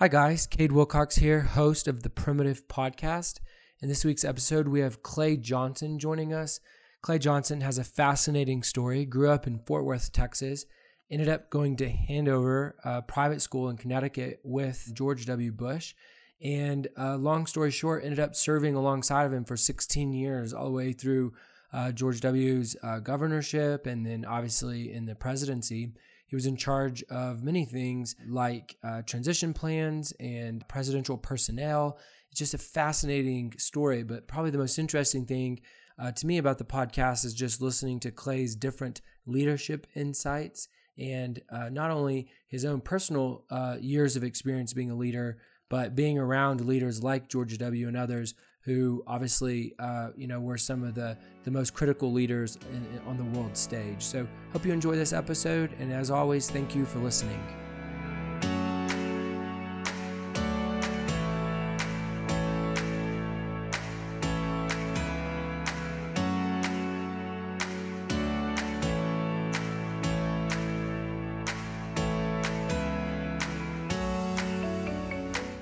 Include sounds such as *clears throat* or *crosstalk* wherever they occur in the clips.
Hi, guys. Cade Wilcox here, host of the Primitive Podcast. In this week's episode, we have Clay Johnson joining us. Clay Johnson has a fascinating story. Grew up in Fort Worth, Texas, ended up going to Andover a private school in Connecticut with George W. Bush. And uh, long story short, ended up serving alongside of him for 16 years, all the way through uh, George W.'s uh, governorship and then obviously in the presidency. He was in charge of many things like uh, transition plans and presidential personnel. It's just a fascinating story, but probably the most interesting thing uh, to me about the podcast is just listening to Clay's different leadership insights and uh, not only his own personal uh, years of experience being a leader, but being around leaders like George W. and others who obviously uh, you know were some of the the most critical leaders in, in, on the world stage. So hope you enjoy this episode, and as always, thank you for listening.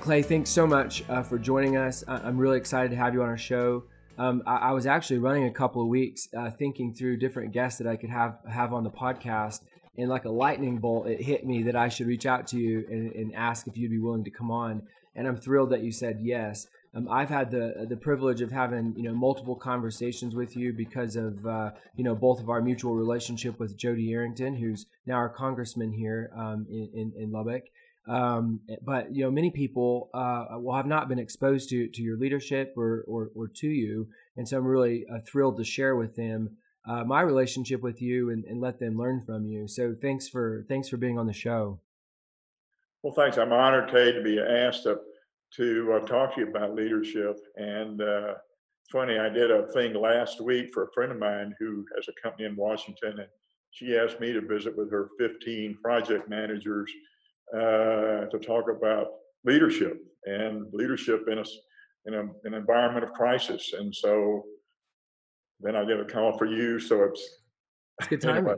Clay, thanks so much uh, for joining us. I'm really excited to have you on our show. Um, I, I, was actually running a couple of weeks uh, thinking through different guests that I could have have on the podcast, and like a lightning bolt, it hit me that I should reach out to you and, and ask if you'd be willing to come on. And I'm thrilled that you said yes. Um, I've had the the privilege of having you know multiple conversations with you because of uh, you know both of our mutual relationship with Jodey Arrington, who's now our congressman here um, in, in, in Lubbock, um, but you know, many people uh, will have not been exposed to to your leadership or or, or to you, and so I'm really uh, thrilled to share with them uh, my relationship with you and, and, let them learn from you. So thanks for thanks for being on the show. Well, thanks. I'm honored, Kay, to be asked to to uh, talk to you about leadership. And uh, funny, I did a thing last week for a friend of mine who has a company in Washington, and she asked me to visit with her 15 project managers uh, to talk about leadership and leadership in a, in a, an environment of crisis. And so then I get a call for you. So it's, it's good time. *laughs*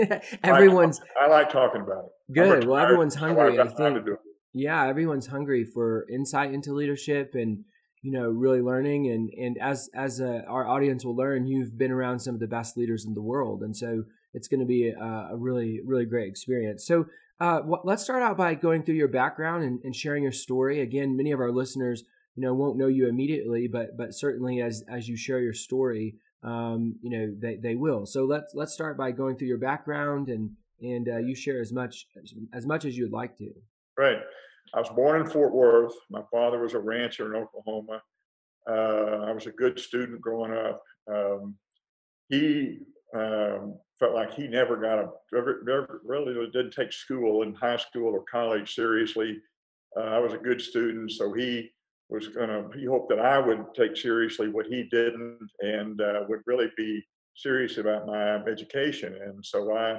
Anyway, *laughs* everyone's. I, I, like talking about it. Good. Well, everyone's hungry. I, I think. Yeah, everyone's hungry for insight into leadership and you know really learning and and as as a, uh, our audience will learn you've been around some of the best leaders in the world and so it's going to be a, a really really great experience so uh, let's start out by going through your background and, and, sharing your story. Again, many of our listeners, you know, won't know you immediately, but but certainly as as you share your story, um, you know, they, they will. So let's let's start by going through your background and and uh, you share as much as, as much as you'd like to. Right. I was born in Fort Worth. My father was a rancher in Oklahoma. Uh, I was a good student growing up. Um, he um, felt like he never got a never, really didn't take school in high school or college seriously. Uh, I was a good student, so he was gonna. He hoped that I would take seriously what he didn't, and uh, would really be serious about my education. And so I,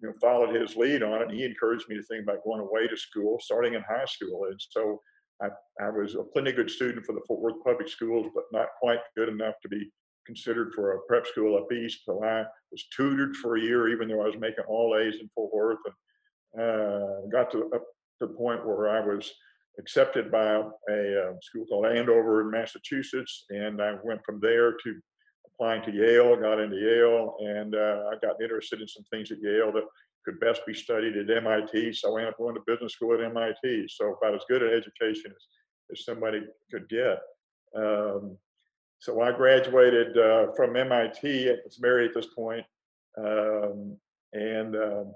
you know, followed his lead on it. And he encouraged me to think about going away to school, starting in high school. And so I, I was a plenty good student for the Fort Worth Public Schools, but not quite good enough to be considered for a prep school up east. So I was tutored for a year, even though I was making all A's in Fort Worth, and uh, got to up to the point where I was accepted by a, uh, school called Andover in Massachusetts, and I went from there to applying to Yale. Got into Yale, and uh, I got interested in some things at Yale that could best be studied at MIT. So I ended up going to business school at MIT. So about as good an education as, as somebody could get. Um, so I graduated uh, from MIT. I was married at this point, um, and um,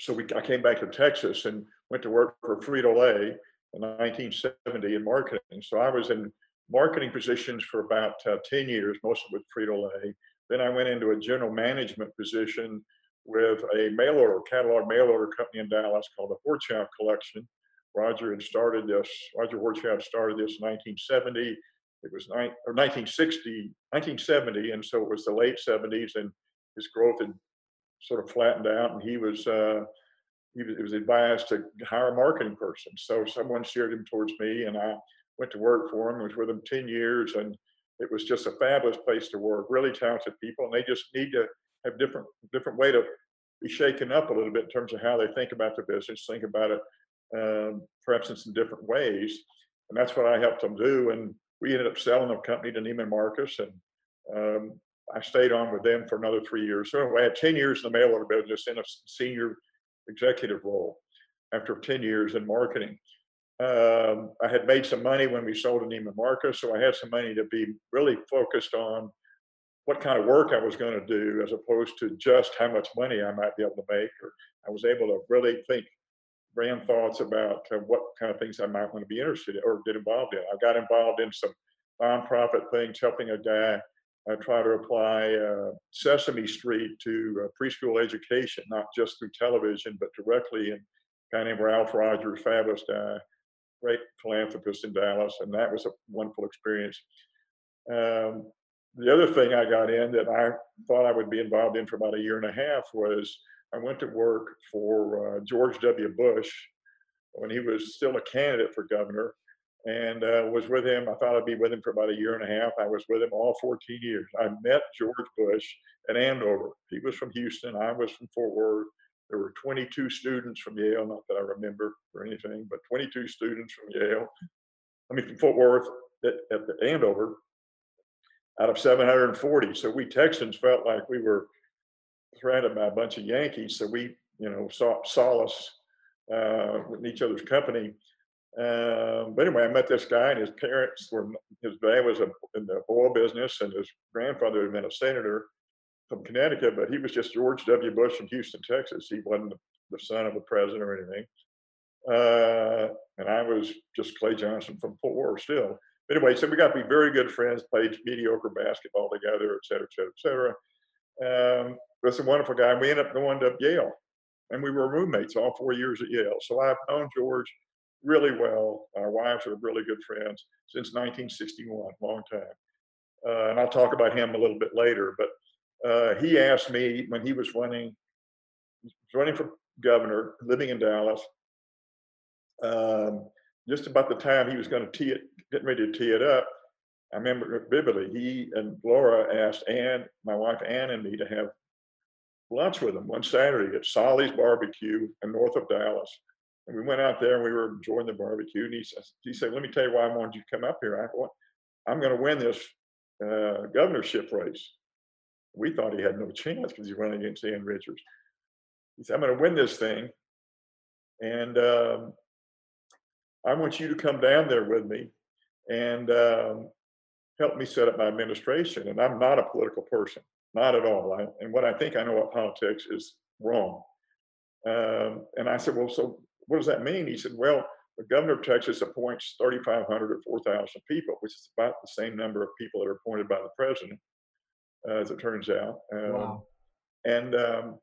so we, I came back to Texas and went to work for Frito Lay in 1970 in marketing. So I was in marketing positions for about uh, 10 years, mostly with Frito Lay. Then I went into a general management position with a mail order catalog mail order company in Dallas called the Horchow Collection. Roger had started this. Roger Horchow started this in 1970 it was nine, or 1960, 1970, and so it was the late 70s, and his growth had sort of flattened out, and he was uh, he was, was advised to hire a marketing person. So someone steered him towards me, and I went to work for him. Was with him 10 years, and it was just a fabulous place to work. Really talented people, and they just need to have different different way to be shaken up a little bit in terms of how they think about the business, think about it um, perhaps in some different ways. And that's what I helped them do. And we ended up selling the company to Neiman Marcus, and um, I stayed on with them for another three years. So I had 10 years in the mail order business in a senior executive role after 10 years in marketing. Um, I had made some money when we sold to Neiman Marcus, so I had some money to be really focused on what kind of work I was going to do as opposed to just how much money I might be able to make. Or I was able to really think brand thoughts about uh, what kind of things I might want to be interested in or get involved in. I got involved in some nonprofit things, helping a guy uh, try to apply uh, Sesame Street to uh, preschool education, not just through television, but directly. And a guy named Ralph Rogers, fabulous guy, great philanthropist in Dallas, and that was a wonderful experience. Um, the other thing I got in that I thought I would be involved in for about a year and a half was I went to work for uh, George W. Bush when he was still a candidate for governor and uh, was with him. I thought I'd be with him for about a year and a half. I was with him all 14 years. I met George Bush at Andover. He was from Houston. I was from Fort Worth. There were 22 students from Yale, not that I remember or anything, but 22 students from Yale. I mean, from Fort Worth at, at the Andover out of 740. So we Texans felt like we were surrounded by a bunch of Yankees. So we, you know, saw solace uh, with each other's company. Um, but anyway, I met this guy, and his parents were. His dad was a, in the oil business, and his grandfather had been a senator from Connecticut. But he was just George W. Bush from Houston, Texas. He wasn't the, son of a president or anything. Uh, and I was just Clay Johnson from Fort Worth still anyway, so we got to be very good friends, played mediocre basketball together, et cetera, et cetera, et cetera. Um, was a wonderful guy. We ended up going to Yale, and we were roommates all four years at Yale. So I've known George really well. Our wives are really good friends since 1961, long time. Uh, and I'll talk about him a little bit later. But uh, he asked me when he was running, running for governor, living in Dallas. Um, just about the time he was going to tee it, getting ready to tee it up, I remember vividly. He and Laura asked Ann, my wife Ann, and me to have lunch with him one Saturday at Solly's Barbecue in north of Dallas. And we went out there and we were enjoying the barbecue. And he said, he said, "Let me tell you why I wanted you to come up here. I I'm going to win this uh, governorship race." We thought he had no chance because he's running against Ann Richards. He said, "I'm going to win this thing, and um, I want you to come down there with me and um, help me set up my administration. And I'm not a political person, not at all. I, and what I think I know about politics is wrong. Um, and I said, well, so what does that mean? He said, well, the governor of Texas appoints 3,500 or 4,000 people, which is about the same number of people that are appointed by the president, uh, as it turns out. Um, wow. And um,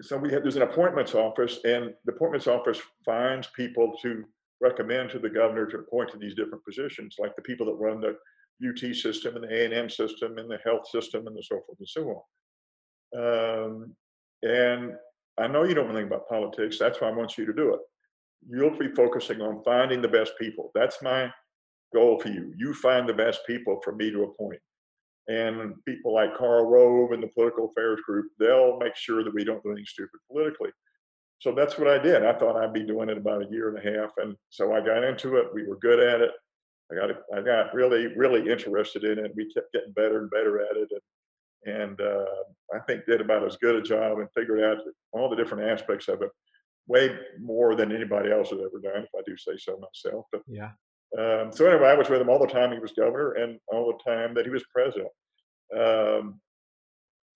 so we have there's an appointments office, and the appointments office finds people to recommend to the governor to appoint to these different positions, like the people that run the UT system and the A&M system and the health system and so forth and so on. Um, and I know you don't know anything about politics. That's why I want you to do it. You'll be focusing on finding the best people. That's my goal for you. You find the best people for me to appoint and people like Karl Rove and the political affairs group, they'll make sure that we don't do anything stupid politically. So that's what I did. I thought I'd be doing it about a year and a half, and so I got into it. We were good at it. I got I got really really interested in it. We kept getting better and better at it, and, and uh, I think did about as good a job and figured out all the different aspects of it way more than anybody else has ever done, if I do say so myself. But yeah. Um, so anyway, I was with him all the time he was governor and all the time that he was president. Um,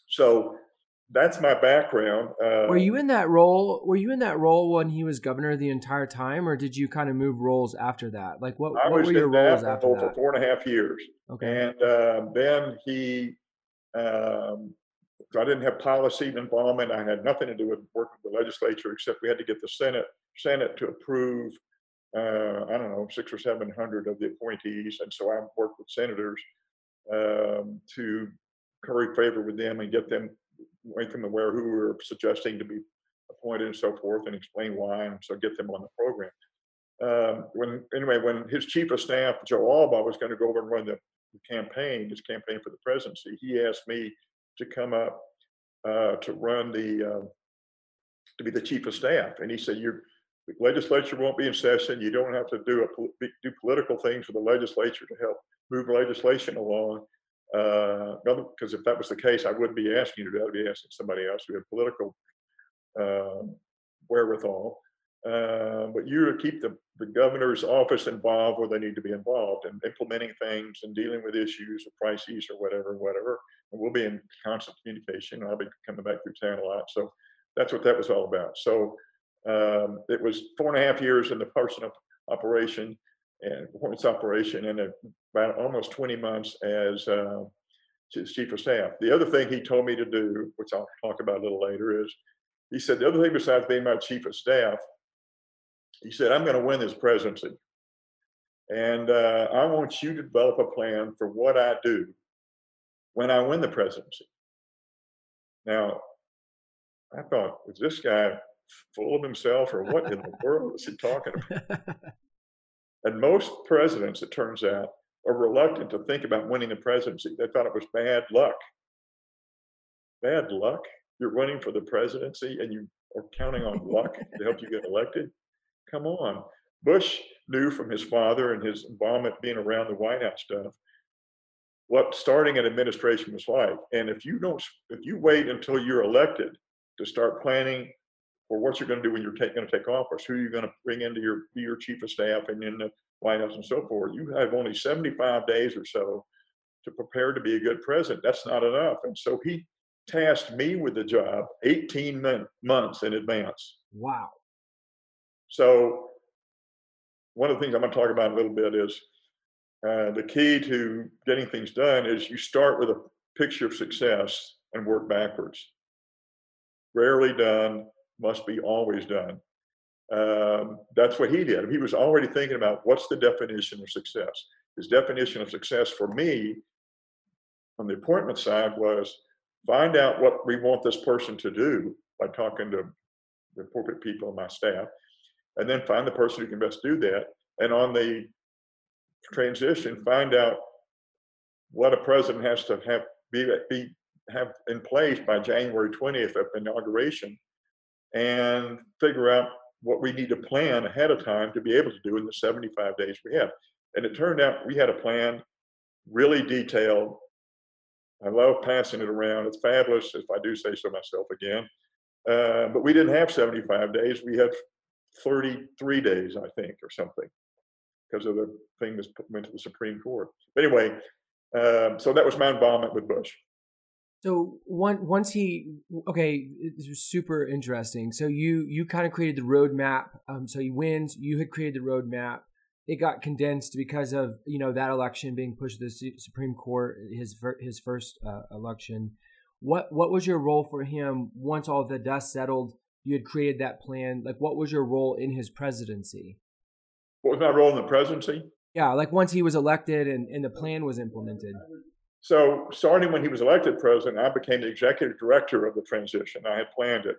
so that's my background. Uh, were you in that role? Were you in that role when he was governor the entire time, or did you kind of move roles after that? Like what? I what were your roles after that? For four and a half years. Okay. And uh, then he, um, I didn't have policy involvement. I had nothing to do with working with the legislature, except we had to get the Senate Senate to approve uh, I don't know, six or 700 of the appointees. And so I worked with senators um, to curry favor with them and get them, make them aware who we were suggesting to be appointed and so forth and explain why. And so get them on the program. Um, when anyway, when his chief of staff, Joe Allbaugh, was going to go over and run the, the campaign, his campaign for the presidency, he asked me to come up uh, to run the uh, to be the chief of staff, and he said, "You're The legislature won't be in session. You don't have to do a, do political things for the legislature to help move legislation along. Because uh, if that was the case, I wouldn't be asking you to do that. I'd be asking somebody else who had political uh, wherewithal. Uh, but you keep the, the governor's office involved where they need to be involved and implementing things and dealing with issues or crises or whatever, whatever. And we'll be in constant communication. I'll be coming back through town a lot. So that's what that was all about. So um, it was four and a half years in the personal operation and performance operation and about almost 20 months as uh, chief of staff. The other thing he told me to do, which I'll talk about a little later, is he said the other thing besides being my chief of staff, he said I'm going to win this presidency, and uh, I want you to develop a plan for what I do when I win the presidency. Now, I thought, is this guy full of himself or what in the world is he talking about? *laughs* And most presidents, it turns out, are reluctant to think about winning the presidency. They thought it was bad luck. Bad luck? You're running for the presidency and you are counting on luck to help you get elected? Come on. Bush knew from his father and his involvement being around the White House stuff what starting an administration was like. And if you don't, if you wait until you're elected to start planning for what you're going to do when you're going to take office, who you're going to bring into your be your chief of staff and in the White House and so forth. You have only 75 days or so to prepare to be a good president. That's not enough. And so he tasked me with the job 18 months in advance. Wow. So one of the things I'm going to talk about a little bit is uh, the key to getting things done is you start with a picture of success and work backwards. Rarely done, must be always done. Um, that's what he did. He was already thinking about what's the definition of success. His definition of success for me on the appointment side was find out what we want this person to do by talking to the appropriate people on my staff, and then find the person who can best do that. And on the transition, find out what a president has to have be, be have in place by January 20th of inauguration and figure out what we need to plan ahead of time to be able to do in the 75 days we have. And it turned out we had a plan really detailed. I love passing it around. It's fabulous, if I do say so myself again. Uh, but we didn't have 75 days. We had 33 days, I think, or something, because of the thing that went to the Supreme Court. But anyway, um, so that was my involvement with Bush. So one, once he okay, this was super interesting. So you you kind of created the roadmap. Um, so he wins. You had created the roadmap. It got condensed because of you know that election being pushed to the Supreme Court, his his first uh, election. What what was your role for him once all the dust settled? You had created that plan. Like, what was your role in his presidency? What was my role in the presidency? Yeah, like once he was elected and, and the plan was implemented. So, starting when he was elected president, I became the executive director of the transition. I had planned it.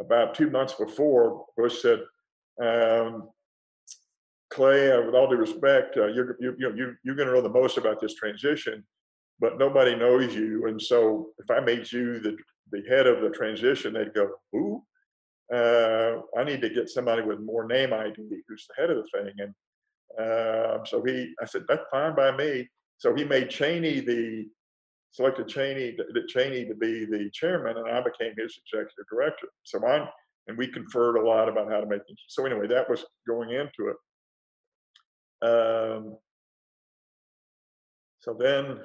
About two months before, Bush said, um, Clay, uh, with all due respect, uh, you're, you, you, you, you're going to know the most about this transition, but nobody knows you. And so, if I made you the, the head of the transition, they'd go, Who? Uh, I need to get somebody with more name ID who's the head of the thing. And uh, so he, I said, That's fine by me. So he made Cheney the selected Cheney Cheney to be the chairman, and I became his executive director. So I and we conferred a lot about how to make things. So anyway, that was going into it. Um, so then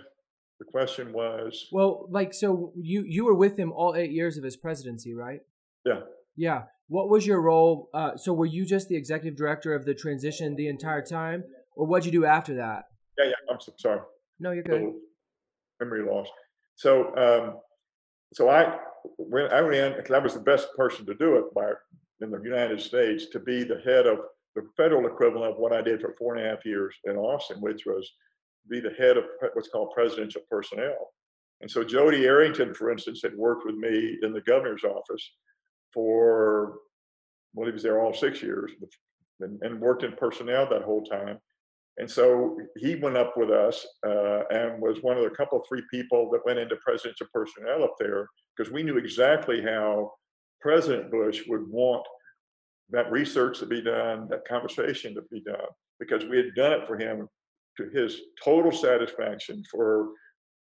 the question was well like so you you were with him all eight years of his presidency right yeah yeah what was your role uh, so were you just the executive director of the transition the entire time or what'd you do after that yeah, yeah. I'm so, sorry. No, you're good. Memory loss. So, um, so I when I ran because I was the best person to do it by in the United States to be the head of the federal equivalent of what I did for four and a half years in Austin, which was be the head of what's called presidential personnel. And so Jodey Arrington, for instance, had worked with me in the governor's office for well, he was there all six years and, and worked in personnel that whole time. And so he went up with us uh, and was one of the couple, three people that went into presidential personnel up there because we knew exactly how President Bush would want that research to be done, that conversation to be done, because we had done it for him to his total satisfaction for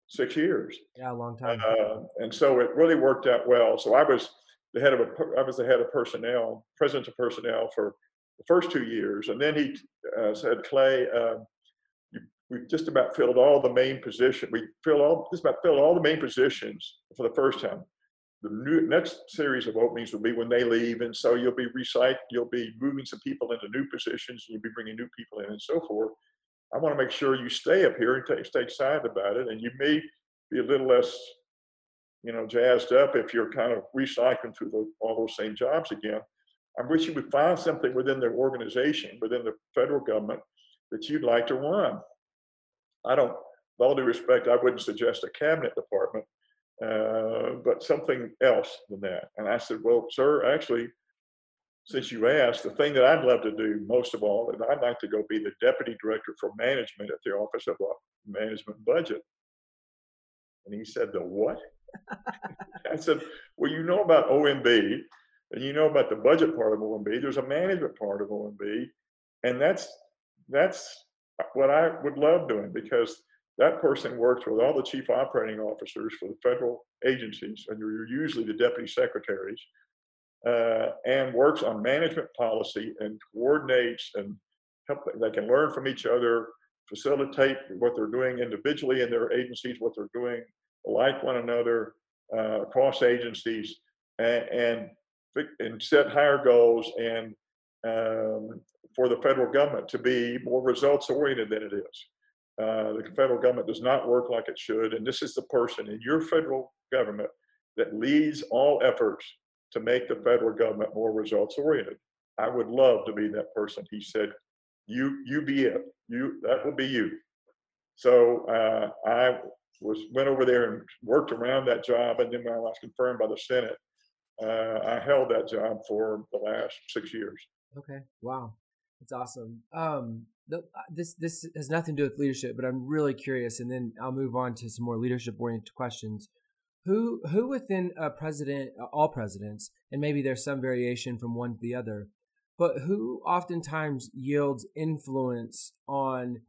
six years. Yeah, a long time. Uh, and so it really worked out well. So I was the head of a, I was the head of personnel, president of personnel for the first two years, and then he uh, said, Clay, uh, we've just about filled all the main positions. We filled all just about filled all the main positions for the first time. The new, next series of openings will be when they leave, and so you'll be recycling, you'll be moving some people into new positions, you'll be bringing new people in, and so forth. I want to make sure you stay up here and stay excited about it, and you may be a little less, you know, jazzed up if you're kind of recycling through the, all those same jobs again. I wish you would find something within the organization, within the federal government, that you'd like to run. I don't, with all due respect, I wouldn't suggest a cabinet department, uh, but something else than that. And I said, well, sir, actually, since you asked, the thing that I'd love to do most of all, is I'd like to go be the deputy director for management at the Office of Management Budget. And he said, the what? *laughs* I said, well, you know about OMB, and you know about the budget part of OMB. There's a management part of OMB, and that's that's what I would love doing because that person works with all the chief operating officers for the federal agencies, and you're usually the deputy secretaries, uh, and works on management policy and coordinates and help. They can learn from each other, facilitate what they're doing individually in their agencies, what they're doing like one another uh, across agencies, and, and and set higher goals and um, for the federal government to be more results oriented than it is. Uh, the federal government does not work like it should, and this is the person in your federal government that leads all efforts to make the federal government more results oriented. I would love to be that person. He said, "You, you be it. You, that will be you." So uh, I was went over there and worked around that job, and then when I was confirmed by the Senate, uh, I held that job for the last six years. Okay. Wow. That's awesome. Um, uh, this this has nothing to do with leadership, but I'm really curious, and then I'll move on to some more leadership oriented questions. Who who within a president, all presidents, and maybe there's some variation from one to the other, but who oftentimes yields influence on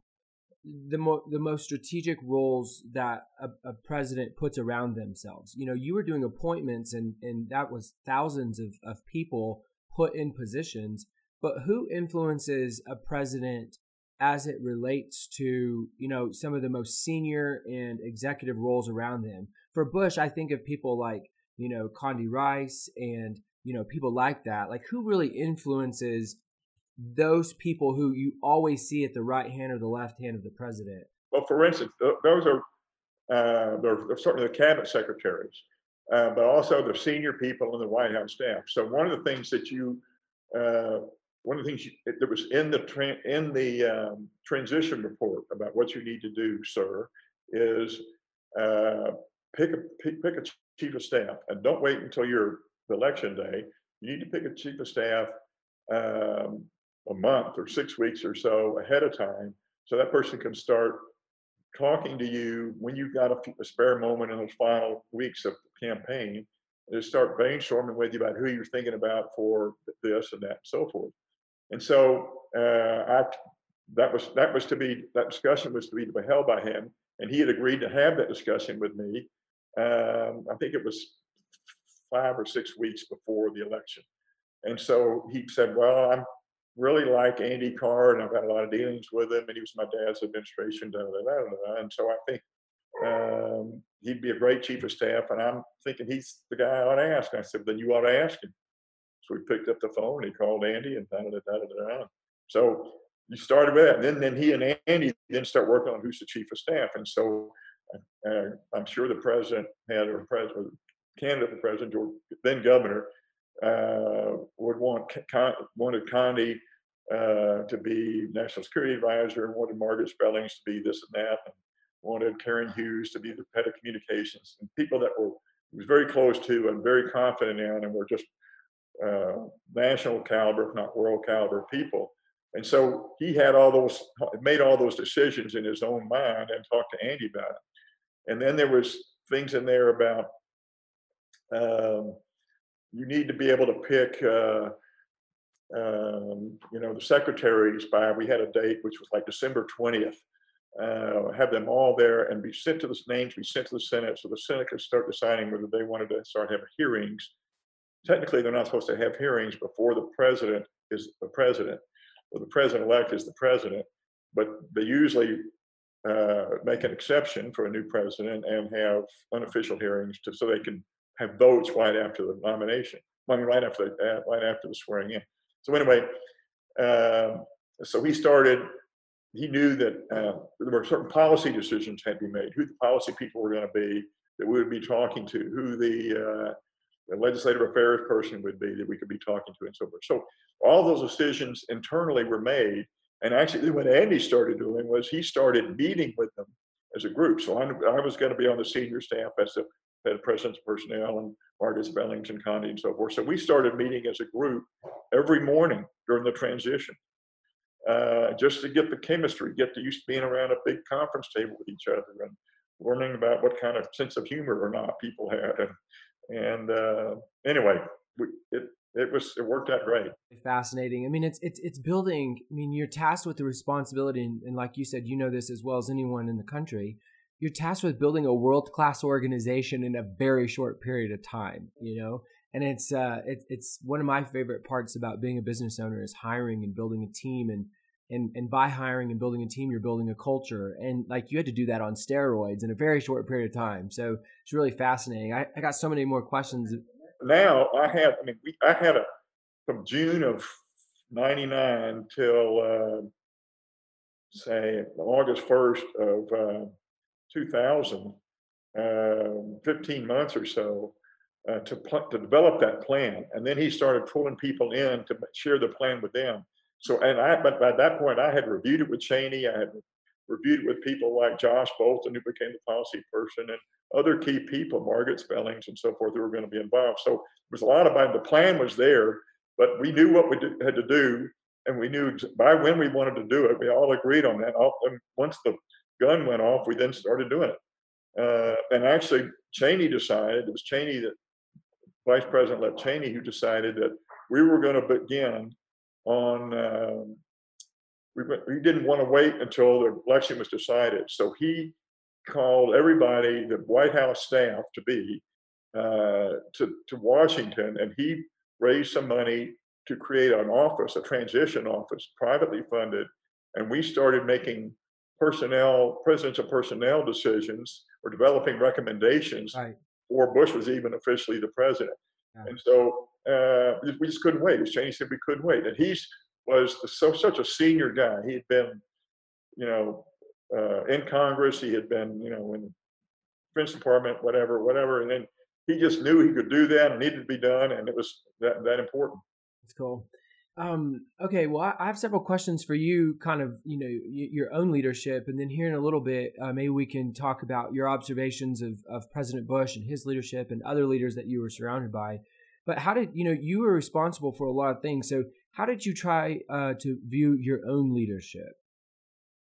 the mo- the most strategic roles that a, a, president puts around themselves. You know, you were doing appointments, and and that was thousands of of people put in positions. But who influences a president as it relates to you know some of the most senior and executive roles around them? For Bush, I think of people like you know Condi Rice and you know people like that. Like who really influences those people who you always see at the right hand or the left hand of the president? Well, for instance, those are uh, they're, certainly the cabinet secretaries, uh, but also the senior people in the White House staff. So one of the things that you, uh, one of the things you, that was in the tra- in the um, transition report about what you need to do, sir, is uh, pick a pick, pick a chief of staff, and don't wait until your election day. You need to pick a chief of staff um, a month or six weeks or so ahead of time so that person can start talking to you when you've got a, a spare moment in those final weeks of the campaign to start brainstorming with you about who you're thinking about for this and that and so forth. And so uh, I, that was that was to be that discussion was to be held by him and he had agreed to have that discussion with me um, i think it was five or six weeks before the election. And so he said well i'm really like Andy Card, and I've had a lot of dealings with him, and he was my dad's administration, da, da, da, da, and so I think um, he'd be a great chief of staff, and I'm thinking he's the guy I ought to ask. And I said, then you ought to ask him. So we picked up the phone, and he called Andy, and da, da, da, da, da. So you started with that, and then, then he and Andy then start working on who's the chief of staff, and so uh, I'm sure the president had, or president, candidate for president, or then governor, uh, would want wanted Condi uh, to be national security advisor, wanted Margaret Spellings to be this and that, and wanted Karen Hughes to be the head of communications, and people that were was very close to and very confident in, and were just uh, national caliber, if not world caliber people. And so he had all those, made all those decisions in his own mind, and talked to Andy about it. And then there was things in there about um, you need to be able to pick uh, um, you know, the secretaries by, we had a date which was like December 20th, uh, have them all there and be sent to the names, be sent to the Senate so the Senate could start deciding whether they wanted to start having hearings. Technically, they're not supposed to have hearings before the president is the president, or the president elect is the president, but they usually uh, make an exception for a new president and have unofficial hearings to, so they can have votes right after the nomination, I mean, right after the, uh, right after the swearing in. So anyway, uh, so he started. He knew that uh, there were certain policy decisions had to be made. Who the policy people were going to be that we would be talking to, who the, uh, the legislative affairs person would be that we could be talking to, and so forth. So all those decisions internally were made. And actually, what Andy started doing was he started meeting with them as a group. So I, I was going to be on the senior staff as the head of president's personnel and Margaret Spellings and Condi and so forth. So we started meeting as a group every morning during the transition, uh, just to get the chemistry, get to used to being around a big conference table with each other and learning about what kind of sense of humor or not people had. And, and uh, anyway, we, it, it was it worked out great fascinating i mean it's it's it's building i mean you're tasked with the responsibility and, and, like you said you know this as well as anyone in the country you're tasked with building a world class organization in a very short period of time you know? And it's uh it, it's one of my favorite parts about being a business owner is hiring and building a team. And and and by hiring and building a team you're building a culture. And like you had to do that on steroids in a very short period of time. So it's really fascinating. I, I got so many more questions. Now i had i mean we, i had a from june of 99 till uh, say august 1st of uh, 2000 uh, 15 months or so uh, to pl- to develop that plan, and then he started pulling people in to share the plan with them. So, and I, but by that point, I had reviewed it with Cheney. I had reviewed it with people like Josh Bolten, who became the policy person, and other key people, Margaret Spellings and so forth, who were going to be involved. So there was a lot about the plan was there, but we knew what we had to do, and we knew by when we wanted to do it. We all agreed on that. And once the gun went off, we then started doing it. Uh, and actually, Cheney decided, it was Cheney that, Vice President Lev Cheney, who decided that we were going to begin on, um, we, we didn't want to wait until the election was decided. So he called everybody, the White House staff to be, uh, to, to Washington, and he raised some money to create an office, a transition office, privately funded. And we started making personnel, presidential personnel decisions or developing recommendations right. before Bush was even officially the president. Yeah. And so uh, we just couldn't wait. As Cheney said, we couldn't wait. And he's was so such a senior guy. He had been, you know, uh, in Congress. He had been, you know, in the Defense Department, whatever, whatever. And then he just knew he could do that and needed to be done, and it was that that important. That's cool. Um, okay, well, I have several questions for you, kind of, you know, your own leadership, and then here in a little bit, uh, maybe we can talk about your observations of, of President Bush and his leadership and other leaders that you were surrounded by. But how did you know you were responsible for a lot of things? So how did you try uh, to view your own leadership?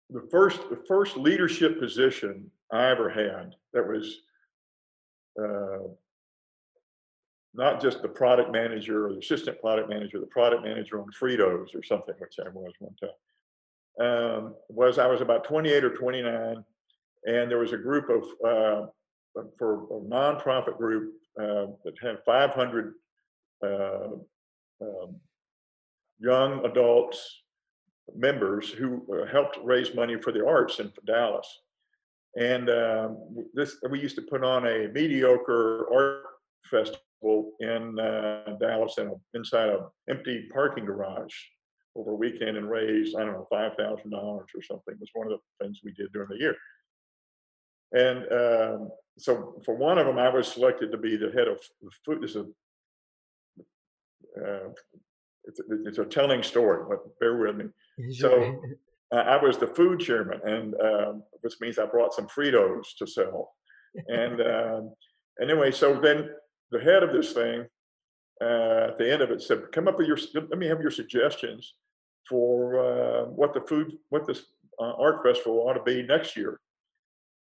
The first, the first leadership position I ever had that was uh, not just the product manager or the assistant product manager, the product manager on Fritos or something, which I was one time. Um, was I was about 28 or 29, and there was a group of uh, for a nonprofit group uh, that had 500 uh, um, young adults members who uh, helped raise money for the arts in Dallas. And um, this we used to put on a mediocre art festival in uh, Dallas in a, inside an empty parking garage over a weekend and raised, I don't know, $5,000 or something. It was one of the things we did during the year. And um, so for one of them, I was selected to be the head of food. This is a, uh, it's, a, it's, a telling story, but bear with me. So uh, *laughs* I was the food chairman, and um, which means I brought some Fritos to sell. And um, anyway, so then the head of this thing uh, at the end of it said, "Come up with your let me have your suggestions for uh, what the food what this uh, art festival ought to be next year."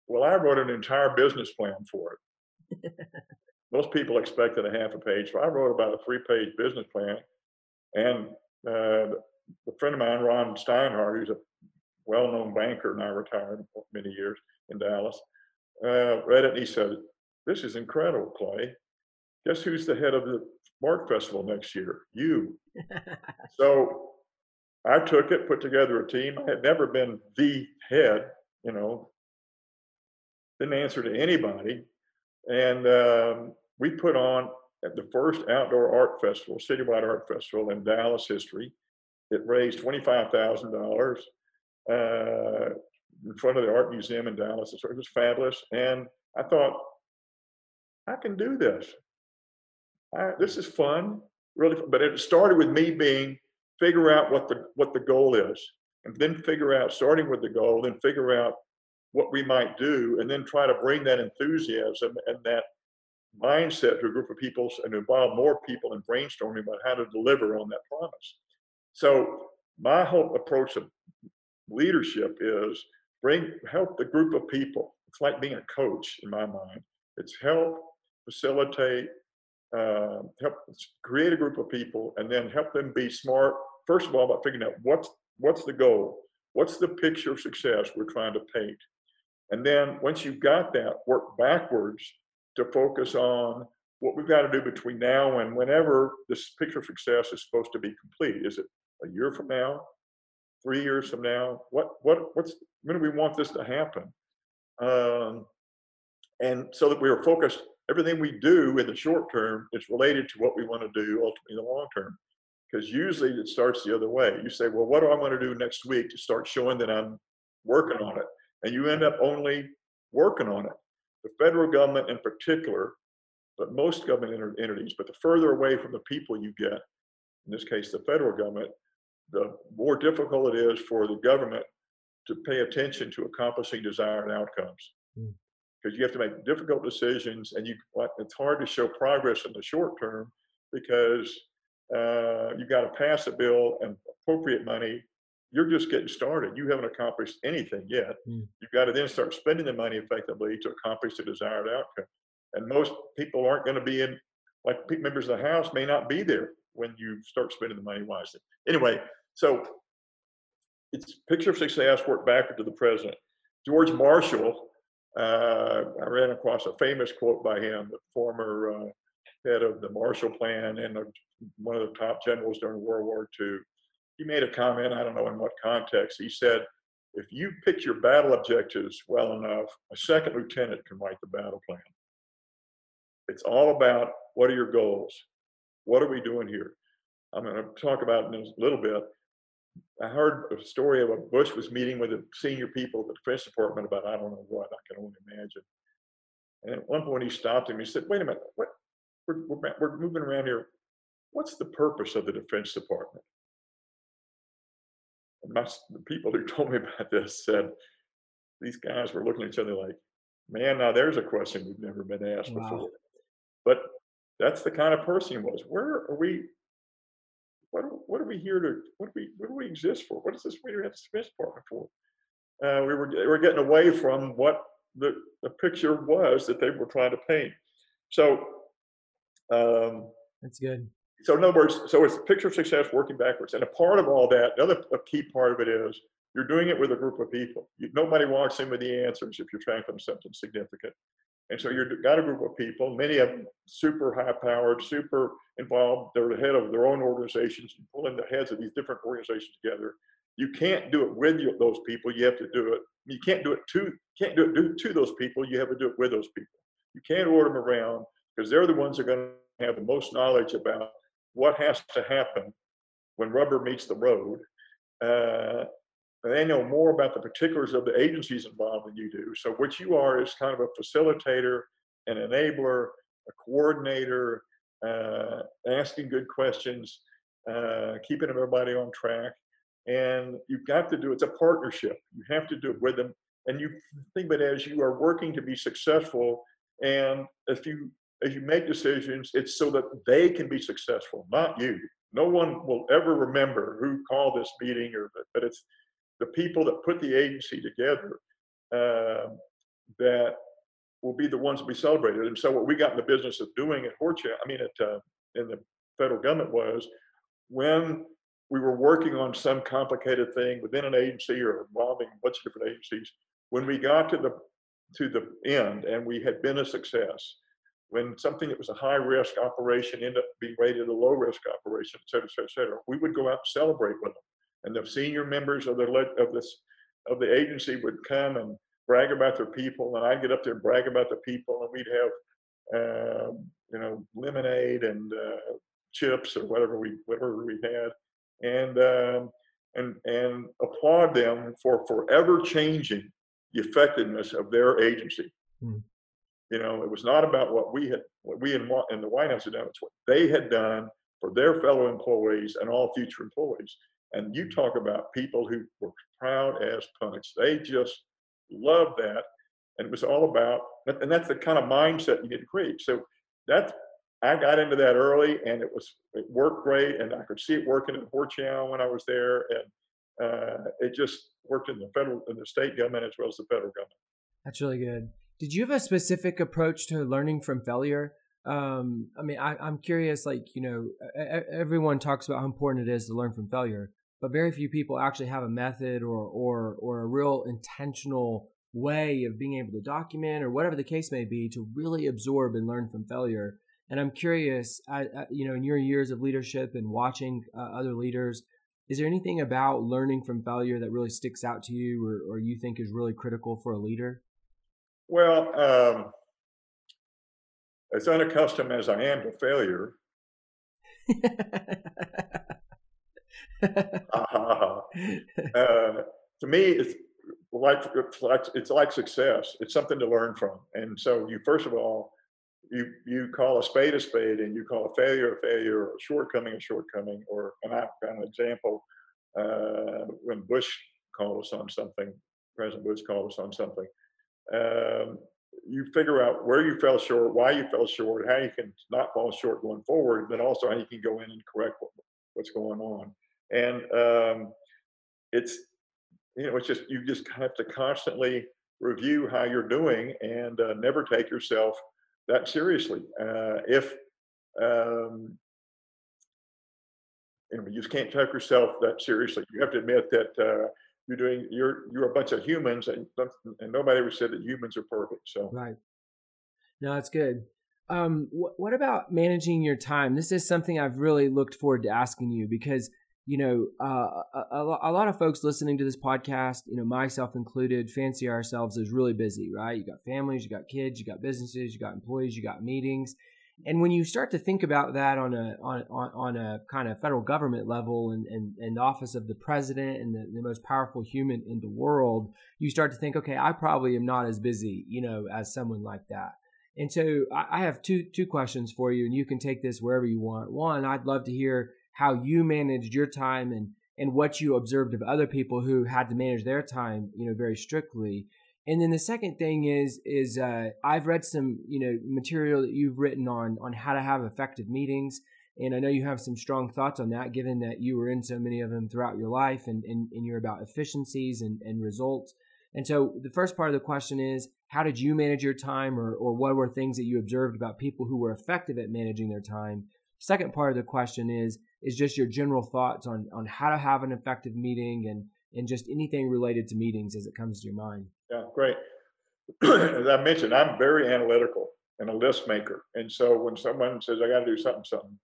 Well, I wrote an entire business plan for it. *laughs* Most people expected a half a page, so I wrote about a three-page business plan, and uh, a friend of mine, Ron Steinhardt, who's a well-known banker, now retired many years in Dallas, uh, read it and he said, "This is incredible, Clay. Guess who's the head of the Art Festival next year? You." *laughs* so I took it, put together a team. I had never been the head, you know, didn't answer to anybody, and um, we put on the first outdoor art festival, citywide art festival in Dallas history. It raised twenty-five thousand dollars uh, in front of the art museum in Dallas. It was fabulous, and I thought, I can do this. I, this is fun, really. Fun. But it started with me being figure out what the what the goal is, and then figure out starting with the goal, then figure out what we might do, and then try to bring that enthusiasm and that mindset to a group of people and involve more people in brainstorming about how to deliver on that promise. So my whole approach of leadership is bring help the group of people. It's like being a coach in my mind. It's help facilitate, uh, help create a group of people, and then help them be smart. First of all, about figuring out what's what's the goal, what's the picture of success we're trying to paint, and then once you've got that, work backwards to focus on what we've got to do between now and whenever this picture of success is supposed to be complete. Is it a year from now, three years from now? What what what's when do we want this to happen? Um, and so that we are focused. Everything we do in the short term is related to what we want to do ultimately in the long term. Because usually it starts the other way. You say, well, what do I want to do next week to start showing that I'm working on it? And you end up only working on it. The federal government in particular, but most government entities, but the further away from the people you get, in this case, the federal government, the more difficult it is for the government to pay attention to accomplishing desired outcomes. Hmm. Because you have to make difficult decisions, and you it's hard to show progress in the short term because uh, you've got to pass a bill and appropriate money. You're just getting started. You haven't accomplished anything yet. Mm. You've got to then start spending the money effectively to accomplish the desired outcome. And most people aren't going to be in, like members of the House may not be there when you start spending the money wisely. Anyway, so it's picture of success, work backward to the present. George Marshall, uh, I ran across a famous quote by him, the former uh, head of the Marshall Plan and one of the top generals during World War II. He made a comment, I don't know in what context. He said, if you pick your battle objectives well enough, a second lieutenant can write the battle plan. It's all about what are your goals? What are we doing here? I'm going to talk about in a little bit. I heard a story of a Bush was meeting with the senior people at the Defense Department about I don't know what I can only imagine. And at one point he stopped him. He said, "Wait a minute, what? We're, we're, we're moving around here. What's the purpose of the Defense Department?" And my, the people who *laughs* told me about this said these guys were looking at each other like, "Man, now there's a question we've never been asked wow. before." But that's the kind of person he was. Where are we? What, what are we here to, what do we, what do we exist for? What is this we have Defense Department for? Uh, we were, we were getting away from what the, the picture was that they were trying to paint. So, um, that's good. So, in other words, so it's a picture of success working backwards. And a part of all that, the other key part of it is you're doing it with a group of people. You, nobody walks in with the answers if you're trying to something significant. And so you've got a group of people, many of them super high powered, super involved. They're the head of their own organizations, pulling the heads of these different organizations together. You can't do it with those people. You have to do it. You can't do it to can't do it to those people. You have to do it with those people. You can't order them around because they're the ones that are going to have the most knowledge about what has to happen when rubber meets the road. Uh, they know more about the particulars of the agencies involved than you do. So what you are is kind of a facilitator, an enabler, a coordinator, uh, asking good questions, uh, keeping everybody on track. And you've got to do it's a partnership. You have to do it with them. And you think of it as you are working to be successful. And if you as you make decisions, it's so that they can be successful, not you. No one will ever remember who called this meeting or but it's the people that put the agency together uh, that will be the ones to be celebrated. And so what we got in the business of doing at Horchow, I mean, at uh, in the federal government was when we were working on some complicated thing within an agency or involving a bunch of different agencies. When we got to the to the end and we had been a success, when something that was a high risk operation ended up being rated a low risk operation, et cetera, et cetera, et cetera, we would go out and celebrate with them. And the senior members of the of this of the agency would come and brag about their people, and I'd get up there and brag about the people, and we'd have uh, you know lemonade and uh, chips or whatever we whatever we had, and um, and and applaud them for forever changing the effectiveness of their agency. Mm. You know, it was not about what we had, what we in, in the White House had done. It's what they had done for their fellow employees and all future employees. And you talk about people who were proud as punch. They just loved that. And it was all about, and that's the kind of mindset you need to create. So that's, I got into that early and it was, it worked great. And I could see it working in Horchow when I was there. And uh, it just worked in the federal, in the state government as well as the federal government. That's really good. Did you have a specific approach to learning from failure? Um, I mean, I, I'm curious, like, you know, everyone talks about how important it is to learn from failure but very few people actually have a method or or or a real intentional way of being able to document or whatever the case may be to really absorb and learn from failure. And I'm curious, I, I, you know, in your years of leadership and watching uh, other leaders, is there anything about learning from failure that really sticks out to you or, or you think is really critical for a leader? Well, um, as unaccustomed as I am to failure, *laughs* *laughs* uh, to me, it's like like it's like success. It's something to learn from. And so you first of all, you you call a spade a spade, and you call a failure a failure, or a shortcoming a shortcoming. Or an example uh, when Bush called us on something. President Bush called us on something. Um, you figure out where you fell short, why you fell short, how you can not fall short going forward, but also how you can go in and correct what, what's going on and um, it's you know it's just you just have to constantly review how you're doing and uh, never take yourself that seriously uh, if um, you, just can't take yourself that seriously. You have to admit that uh, you're doing you're you're a bunch of humans and and nobody ever said that humans are perfect so. Right. No that's good. Um, wh- what about managing your time? This is something i've really looked forward to asking you because you know, uh, a, a, lot of folks listening to this podcast, you know, myself included, fancy ourselves as really busy, right? You got families, you got kids, you got businesses, you got employees, you got meetings. And when you start to think about that on a on, on a kind of federal government level and, and, and office of the president and the, the most powerful human in the world, you start to think, okay, I probably am not as busy, you know, as someone like that. And so I have two two questions for you, and you can take this wherever you want. One, I'd love to hear how you managed your time and and what you observed of other people who had to manage their time, you know, very strictly. And then the second thing is is uh, I've read some you know material that you've written on on how to have effective meetings, and I know you have some strong thoughts on that, given that you were in so many of them throughout your life, and and, and you're about efficiencies and, and results. And so the first part of the question is, how did you manage your time, or or what were things that you observed about people who were effective at managing their time? Second part of the question is is just your general thoughts on on how to have an effective meeting and and just anything related to meetings as it comes to your mind. Yeah, great. *clears throat* as I mentioned, I'm very analytical and a list maker, and so when someone says I got to do something, something,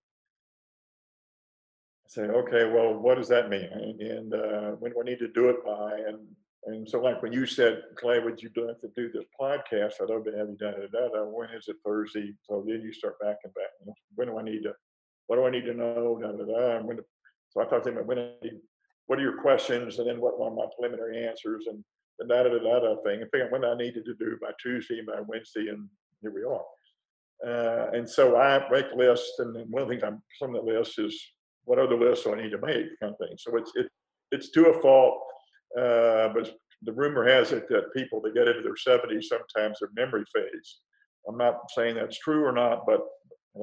I say, okay, well, what does that mean? And, and uh, when do I need to do it by? And and so, like when you said, Clay, would you have to do this podcast? I'd love to have you done it. When is it Thursday? So then you start back and back. When do I need to what do I need to know? Da, da, da. So I talked to him, need, what are your questions? And then what are my preliminary answers? And the da da da da thing. And figure out when I needed to do by Tuesday and by Wednesday, and here we are. Uh, and so I make lists, and one of the things I'm some of the lists is what other lists do I need to make, kind of thing. So it's it it's to a fault, uh, but the rumor has it that people that get into their 70s sometimes their memory fades. I'm not saying that's true or not, but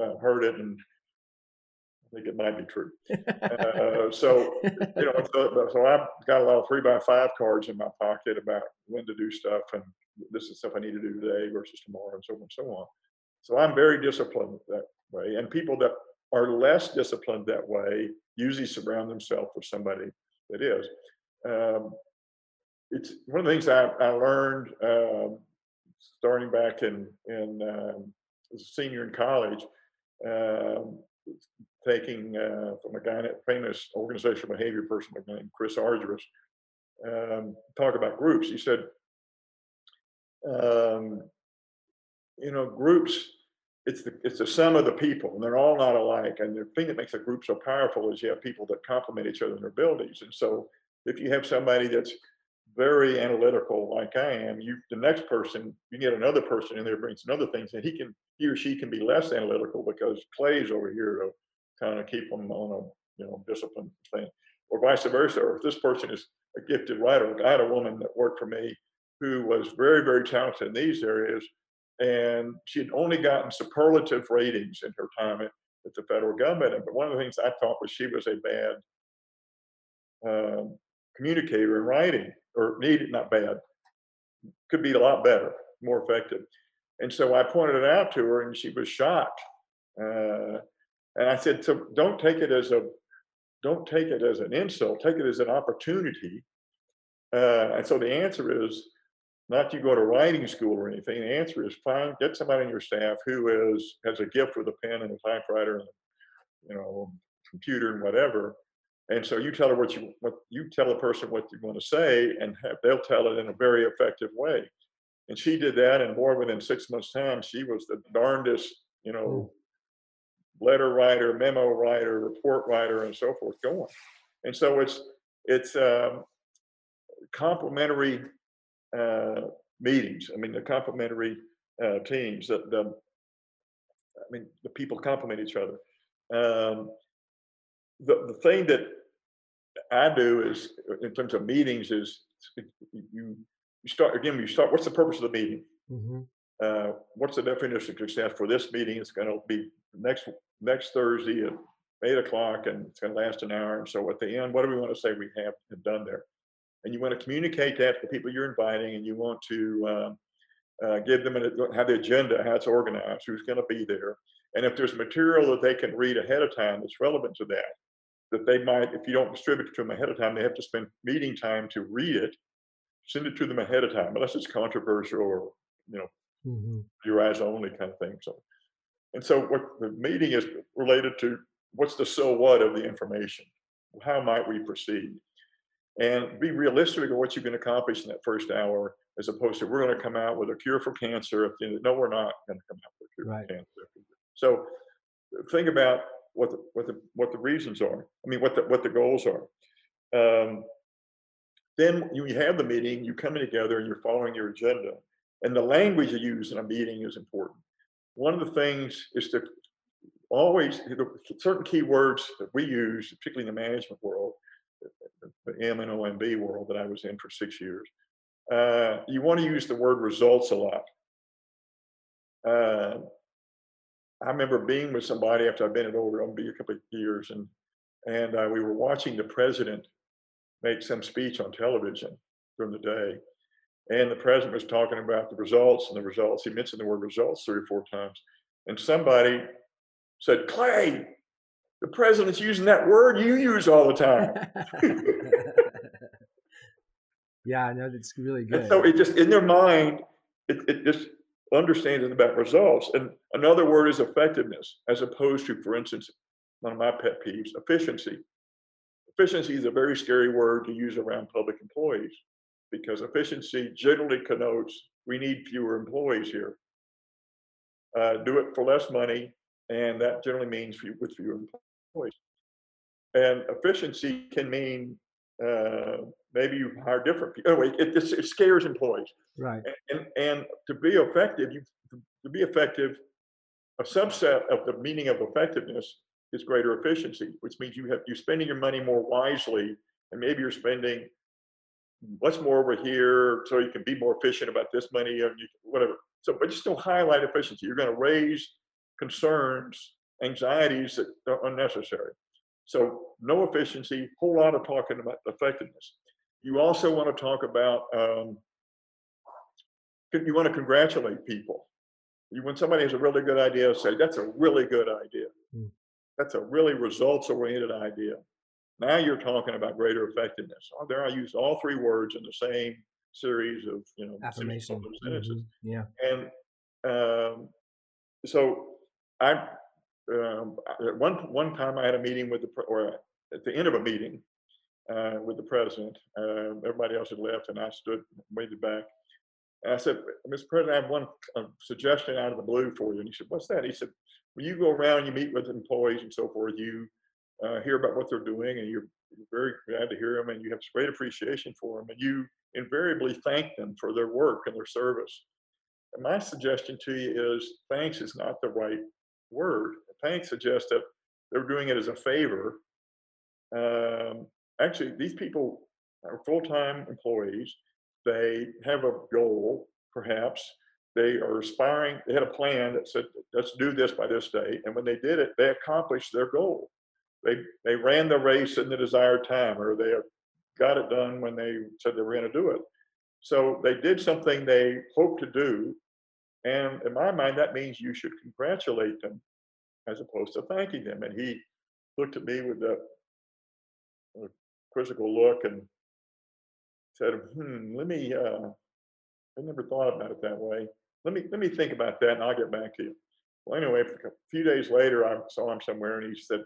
I've heard it, and think it might be true. uh, so, you know, so, so, I've got a lot of three by five cards in my pocket about when to do stuff and this is stuff I need to do today versus tomorrow and so on and so on. So I'm very disciplined that way. And people that are less disciplined that way usually surround themselves with somebody that is. Um, it's one of the things I, I learned um, starting back in in um, as a senior in college, um, taking uh, from a guy, famous organizational behavior person named Chris Argyris, um, talk about groups. He said, um, you know, groups. It's the it's the sum of the people, and they're all not alike. And the thing that makes a group so powerful is you have people that complement each other in their abilities. And so, if you have somebody that's very analytical like I am, you the next person, you get another person in there brings another things, and he can he or she can be less analytical because Clay's over here kind of keep them on a you know discipline thing, or vice versa. Or if this person is a gifted writer, I had a woman that worked for me who was very very talented in these areas, and she had only gotten superlative ratings in her time at, at the federal government. But one of the things I thought was she was a bad um, communicator in writing or needed, not bad, could be a lot better, more effective. And so I pointed it out to her and she was shocked. Uh, and I said, so don't take it as a, don't take it as an insult, take it as an opportunity. Uh, and so the answer is not you go to writing school or anything. The answer is find, get somebody on your staff who is, has a gift with a pen and a typewriter and, you know, computer and whatever, and so you tell her what you what you tell a person what you want to say, and have, they'll tell it in a very effective way. And she did that, and more within six months' time, she was the darndest, you know, hmm. Letter writer, memo writer, report writer, and so forth going. And so it's it's um, complementary uh, meetings. I mean, the complementary uh, teams that the I mean, the people complement each other. Um, the, the thing that I do is, in terms of meetings, is you, you start again. You start. What's the purpose of the meeting? Mm-hmm. Uh, what's the definition of success for this meeting? It's going to be next next Thursday at eight o'clock, and it's going to last an hour. And so at the end, what do we want to say we have done there? And you want to communicate that to the people you're inviting, and you want to um, uh, give them a, have the agenda, how it's organized, who's going to be there, and if there's material that they can read ahead of time that's relevant to that, that they might, if you don't distribute it to them ahead of time, they have to spend meeting time to read it. Send it to them ahead of time, unless it's controversial or you know mm-hmm. your eyes only kind of thing. So, and so what the meeting is related to what's the so what of the information? How might we proceed? And be realistic of what you can accomplish in that first hour, as opposed to we're going to come out with a cure for cancer. No, we're not going to come out with a cure right. for cancer. So think about what the, what the what the reasons are. I mean, what the what the goals are. Um, then you have the meeting, you come together, and you're following your agenda. And the language you use in a meeting is important. One of the things is to always certain key words that we use, particularly in the management world, the M and OMB world that I was in for six years. Uh, you want to use the word results a lot. Uh, I remember being with somebody after I've been at be a couple of years, and and uh, we were watching the president make some speech on television during the day, and the president was talking about the results and the results. He mentioned the word results three or four times, and somebody said, "Clay, the president's using that word you use all the time." *laughs* yeah, I know that's really good. And so it just in their mind, it, it just understands about results. And another word is effectiveness, as opposed to, for instance, one of my pet peeves, efficiency. Efficiency is a very scary word to use around public employees because efficiency generally connotes we need fewer employees here. Uh, do it for less money, and that generally means few, with fewer employees. And efficiency can mean uh, maybe you hire different people. Anyway, it, it, it scares employees. Right. And, and, and to be effective, you to be effective, a subset of the meaning of effectiveness is greater efficiency, which means you have you're spending your money more wisely, and maybe you're spending what's more over here so you can be more efficient about this money or whatever. So, but just don't highlight efficiency. You're going to raise concerns, anxieties that are unnecessary. So no efficiency, whole lot of talking about effectiveness. You also want to talk about, um, you want to congratulate people. You, when somebody has a really good idea, say, that's a really good idea. Mm. that's a really results oriented idea. Now you're talking about greater effectiveness. Oh, there I used all three words in the same series of you know affirmation sentences. Mm-hmm. Yeah, and um, so I um, one one time I had a meeting with the or at the end of a meeting uh, with the president. Uh, everybody else had left, and I stood waited back. And I said, Mr. President, I have one uh, suggestion out of the blue for you. And he said, What's that? He said, When you go around, you meet with employees and so forth, you uh, hear about what they're doing, and you're, very glad to hear them, and you have great appreciation for them, and you invariably thank them for their work and their service. And my suggestion to you is thanks is not the right word. Thanks suggests that they're doing it as a favor. Um, actually, these people are full time employees. They have a goal, perhaps. They are aspiring, they had a plan that said, let's do this by this date. And when they did it, they accomplished their goal. They, they ran the race in the desired time, or they got it done when they said they were going to do it. So they did something they hoped to do. And in my mind, that means you should congratulate them as opposed to thanking them. And he looked at me with a, a quizzical look and said, "Hmm, let me. Uh, I never thought about it that way. Let me let me think about that, and I'll get back to you." Well, anyway, a few days later, I saw him somewhere, and he said,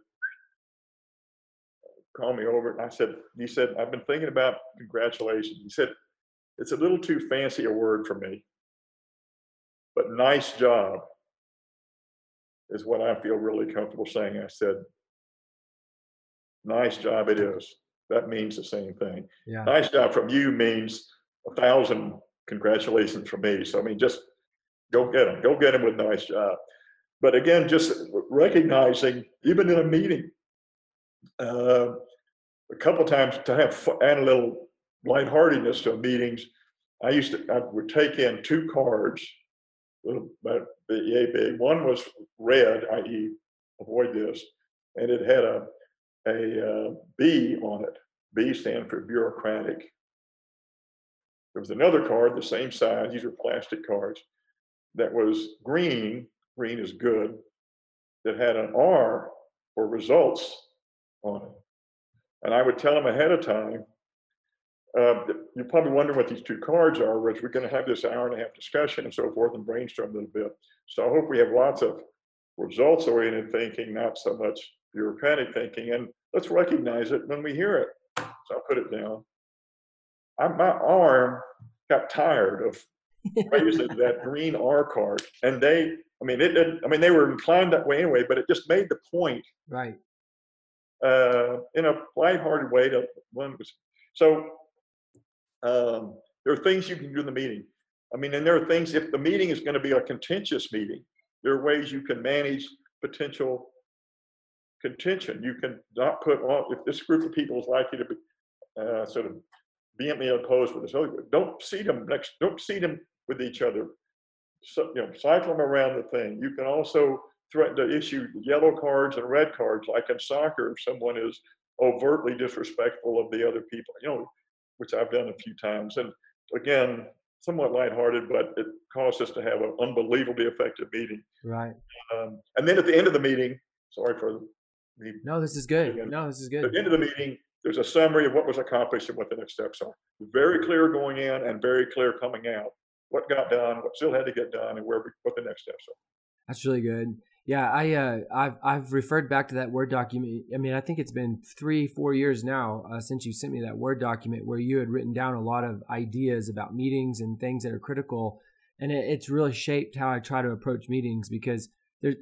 "Call me over." And I said, "He said I've been thinking about congratulations." He said, "It's a little too fancy a word for me, but nice job." Is what I feel really comfortable saying. I said, nice job it is that means the same thing. Yeah. Nice job from you means a thousand congratulations from me. So I mean, just go get them, go get them with nice job. But again, just recognizing, even in a meeting, uh, a couple times to have add a little lightheartedness to meetings. I used to I would take in two cards, little yay big. One was red, i.e., avoid this, and it had a a uh, B on it. B stand for bureaucratic. There was another card the same size, these are plastic cards, that was green, green is good, that had an R for results on it. And I would tell them ahead of time, uh, you're probably wondering what these two cards are, which we're going to have this hour and a half discussion and so forth and brainstorm a little bit. So I hope we have lots of results oriented thinking, not so much bureaucratic thinking. And let's recognize it when we hear it. So I put it down. I, my arm got tired of raising that *laughs* green R card, and they, I mean, it didn't. I mean, they were inclined that way anyway, but it just made the point, right, uh, in a lighthearted way. To so. Um, there are things you can do in the meeting. I mean, and there are things if the meeting is going to be a contentious meeting, there are ways you can manage potential contention. You can not put all, if this group of people is likely to be uh, sort of vehemently opposed with this other group, don't seat them next, don't seat them with each other. So, you know, cycle them around the thing. You can also threaten to issue yellow cards and red cards, like in soccer, if someone is overtly disrespectful of the other people, you know, which I've done a few times. And again, somewhat lighthearted, but it caused us to have an unbelievably effective meeting. Right. Um, and then at the end of the meeting, sorry for no, this is good. No, this is good. At the end of the meeting, there's a summary of what was accomplished and what the next steps are. Very clear going in and very clear coming out. What got done, what still had to get done, and where what the next steps are. That's really good. Yeah, I uh, I've I've referred back to that Word document. I mean, I think it's been three, four years now uh, since you sent me that Word document where you had written down a lot of ideas about meetings and things that are critical, and it, it's really shaped how I try to approach meetings because there,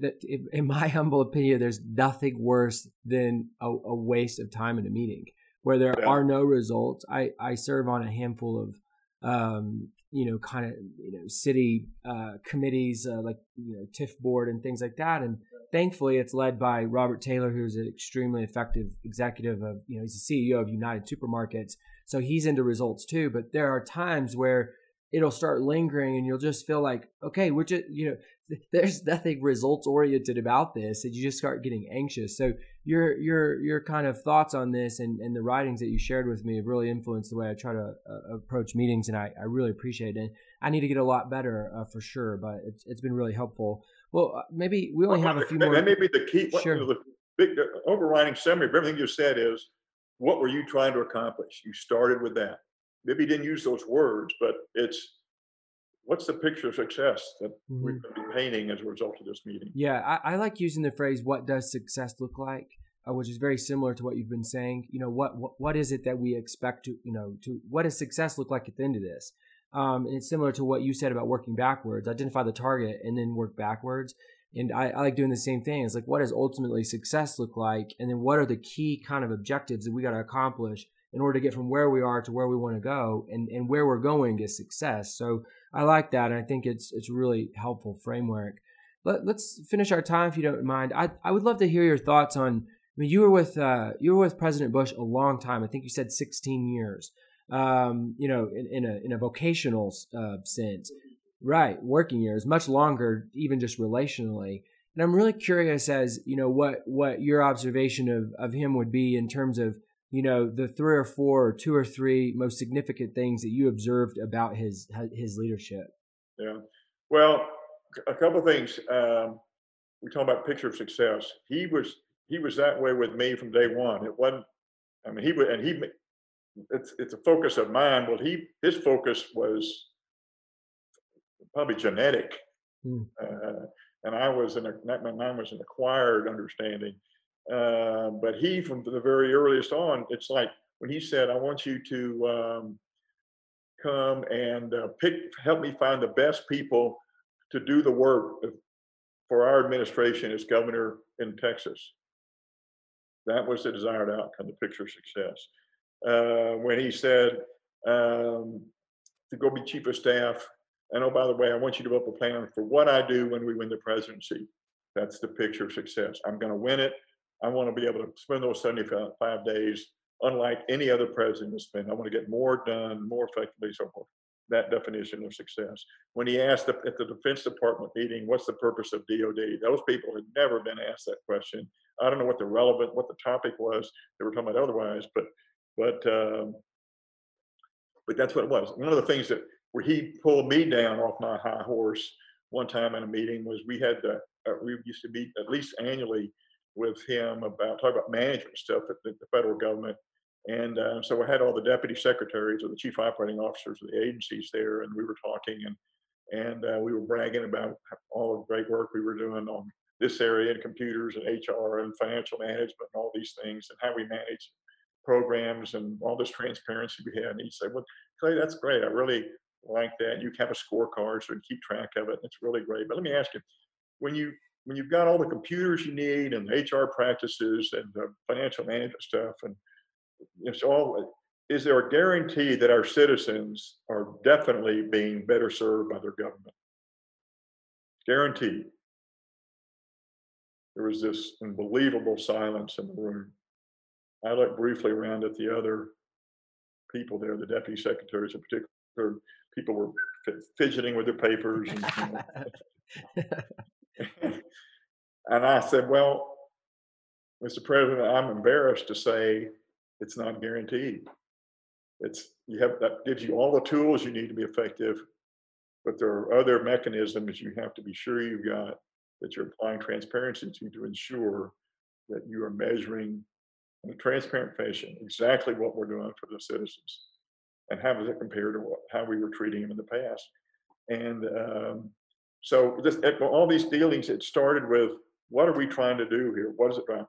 in *laughs* my humble opinion, there's nothing worse than a, a waste of time in a meeting where there yeah. are no results. I, I serve on a handful of, um, you know, kind of, you know, city uh, committees uh, like, you know, TIF board and things like that. And thankfully, it's led by Robert Taylor, who's an extremely effective executive of, you know, he's the CEO of United Supermarkets. So he's into results too. But there are times where it'll start lingering and you'll just feel like, okay, we're just, you know, there's nothing results oriented about this and you just start getting anxious so your your your kind of thoughts on this and, and the writings that you shared with me have really influenced the way i try to uh, approach meetings and I, I really appreciate it i need to get a lot better uh, for sure but it's, it's been really helpful well uh, maybe we only have a few that, more that may be the key sure. the, big the overriding summary of everything you said is what were you trying to accomplish? You started with that. Maybe you didn't use those words, but it's what's the picture of success that mm-hmm. we've been painting as a result of this meeting? Yeah, I, I like using the phrase "What does success look like?" Uh, which is very similar to what you've been saying. You know, what, what what is it that we expect to you know to what does success look like at the end of this? Um, and it's similar to what you said about working backwards. Identify the target and then work backwards. And I, I, like doing the same thing. It's like, what does ultimately success look like? And then what are the key kind of objectives that we got to accomplish in order to get from where we are to where we want to go and, and where we're going is success. So I like that. And I think it's, it's really helpful framework. Let, let's finish our time if you don't mind. I, I would love to hear your thoughts on, I mean, you were with, uh, you were with President Bush a long time. I think you said 16 years um, you know, in, in, a in a vocational uh, sense, right? Working years, much longer, even just relationally. And I'm really curious as you know what what your observation of of him would be in terms of you know the three or four or two or three most significant things that you observed about his his leadership. Yeah, well, a couple of things. Um, we talk about picture of success. He was he was that way with me from day one. It wasn't. I mean, he would, and he it's it's a focus of mine. Well, he his focus was probably genetic, mm. uh, and I was in a mine was an acquired understanding. Uh, but he, from the very earliest on, it's like when he said, "I want you to um, come and uh, pick, help me find the best people to do the work for our administration as governor in Texas." That was the desired outcome, the picture of success uh, when he said um, to go be chief of staff. And oh, by the way, I want you to develop a plan for what I do when we win the presidency. That's the picture of success. I'm going to win it. I want to be able to spend those 75 days unlike any other president has spent. I want to get more done more effectively, so forth. That definition of success. When he asked at the Defense Department meeting, what's the purpose of DOD? Those people had never been asked that question. I don't know what the relevant, what the topic was they were talking about otherwise, but but um, but that's what it was. One of the things that where he pulled me down off my high horse one time in a meeting was we had the, uh, we used to meet at least annually with him about talk about management stuff at the, the federal government. And uh, so I had all the deputy secretaries or the chief operating officers of the agencies there, and we were talking and and uh, we were bragging about all the great work we were doing on this area and computers and HR and financial management and all these things and how we manage programs and all this transparency we had. And he said, Well, Clay, that's great. I really like that. You have a scorecard so you keep track of it. It's really great. But let me ask you, when you when you've got all the computers you need and HR practices and the financial management stuff and it's all is there a guarantee that our citizens are definitely being better served by their government? Guaranteed. There was this unbelievable silence in the room. I looked briefly around at the other people there, the deputy secretaries in particular. People were fidgeting with their papers. And, you know. *laughs* *laughs* and I said, Well, Mr. President, I'm embarrassed to say it's not guaranteed. It's you have that gives you all the tools you need to be effective, but there are other mechanisms you have to be sure you've got that you're applying transparency to to ensure that you are measuring in a transparent fashion exactly what we're doing for the citizens and how does it compare to what, how we were treating them in the past. And um, so this, all these dealings, it started with what are we trying to do here? What is it about?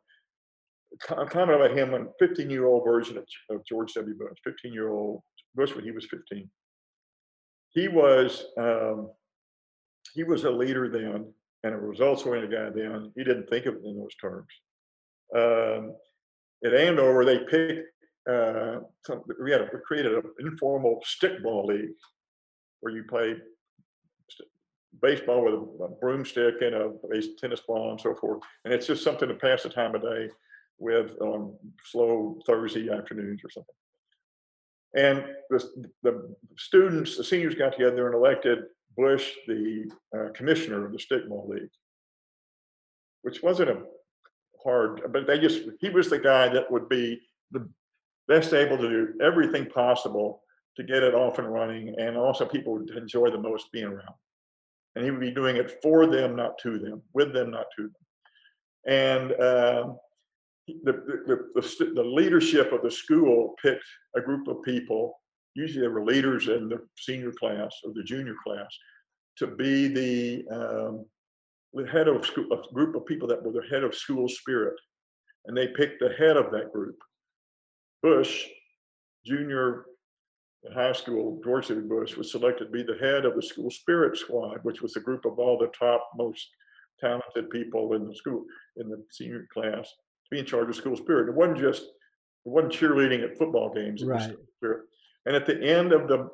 A comment about him, a 15 year old version of, George W. Bush, 15 year old Bush when he was 15. He was um, he was a leader then and a results oriented guy then. He didn't think of it in those terms. Um, at Andover, they picked, uh, some, we had a, we created an informal stickball league where you play baseball with a, broomstick and a tennis ball and so forth. And it's just something to pass the time of day with on slow Thursday afternoons or something. And the, the students, the seniors got together and elected Bush the uh, commissioner of the stickball league, which wasn't a hard, but they just, he was the guy that would be the best able to do everything possible to get it off and running. And also people would enjoy the most being around. And he would be doing it for them, not to them, with them, not to them. And uh, the, the, the, the, leadership of the school picked a group of people, usually they were leaders in the senior class or the junior class, to be the, um, the head of school, a group of people that were the head of school spirit. And they picked the head of that group. Bush, junior in high school, George W. Bush was selected to be the head of the school spirit squad, which was a group of all the top most talented people in the school in the senior class to be in charge of school spirit. It wasn't just it wasn't cheerleading at football games. right. spirit. And at the end of the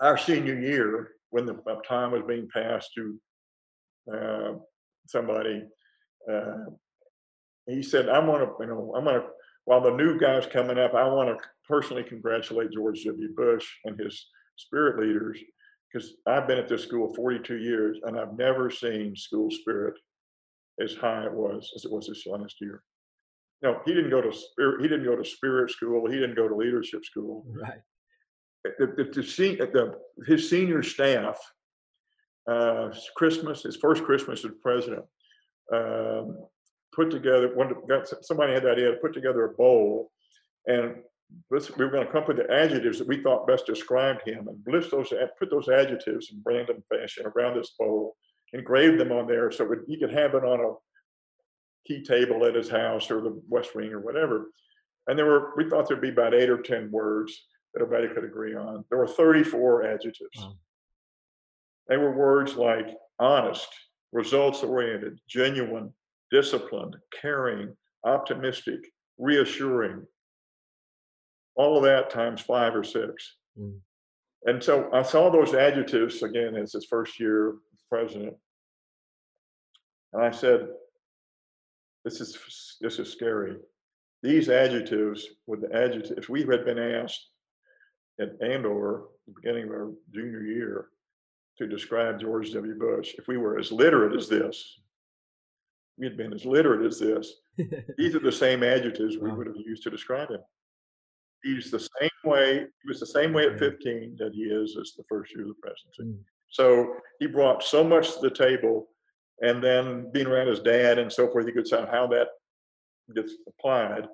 our senior year, when the time was being passed to uh, somebody, uh, he said, "I'm gonna, you know, I'm going to." While the new guy's coming up, I want to personally congratulate George W. Bush and his spirit leaders because I've been at this school 42 years and I've never seen school spirit as high it was as it was this last year. No, he didn't go to spirit. He didn't go to spirit school. He didn't go to leadership school. Right. The, the, the, the his senior staff, uh, Christmas, his first Christmas as president, um, put together. One got somebody had the idea to put together a bowl, and we were going to come up with the adjectives that we thought best described him, and list those, put those adjectives in random fashion around this bowl, engrave them on there so he could have it on a key table at his house or the West Wing or whatever. And there were, we thought there'd be about eight or 10 words that everybody could agree on. There were 34 adjectives. Wow. They were words like honest, results oriented, genuine, disciplined, caring, optimistic, reassuring. All of that times five or six. Mm. And so I saw those adjectives again as his first year president. And I said, this is this is scary. These adjectives, with the adjectives, if we had been asked at Andover, the beginning of our junior year, to describe George W. Bush. If we were as literate as this, we had been as literate as this. *laughs* These are the same adjectives we would have used to describe him. He's the same way. He was the same way at 15 that he is as the first year of the presidency. Mm. So he brought so much to the table and then being around his dad and so forth, you could see how that gets applied.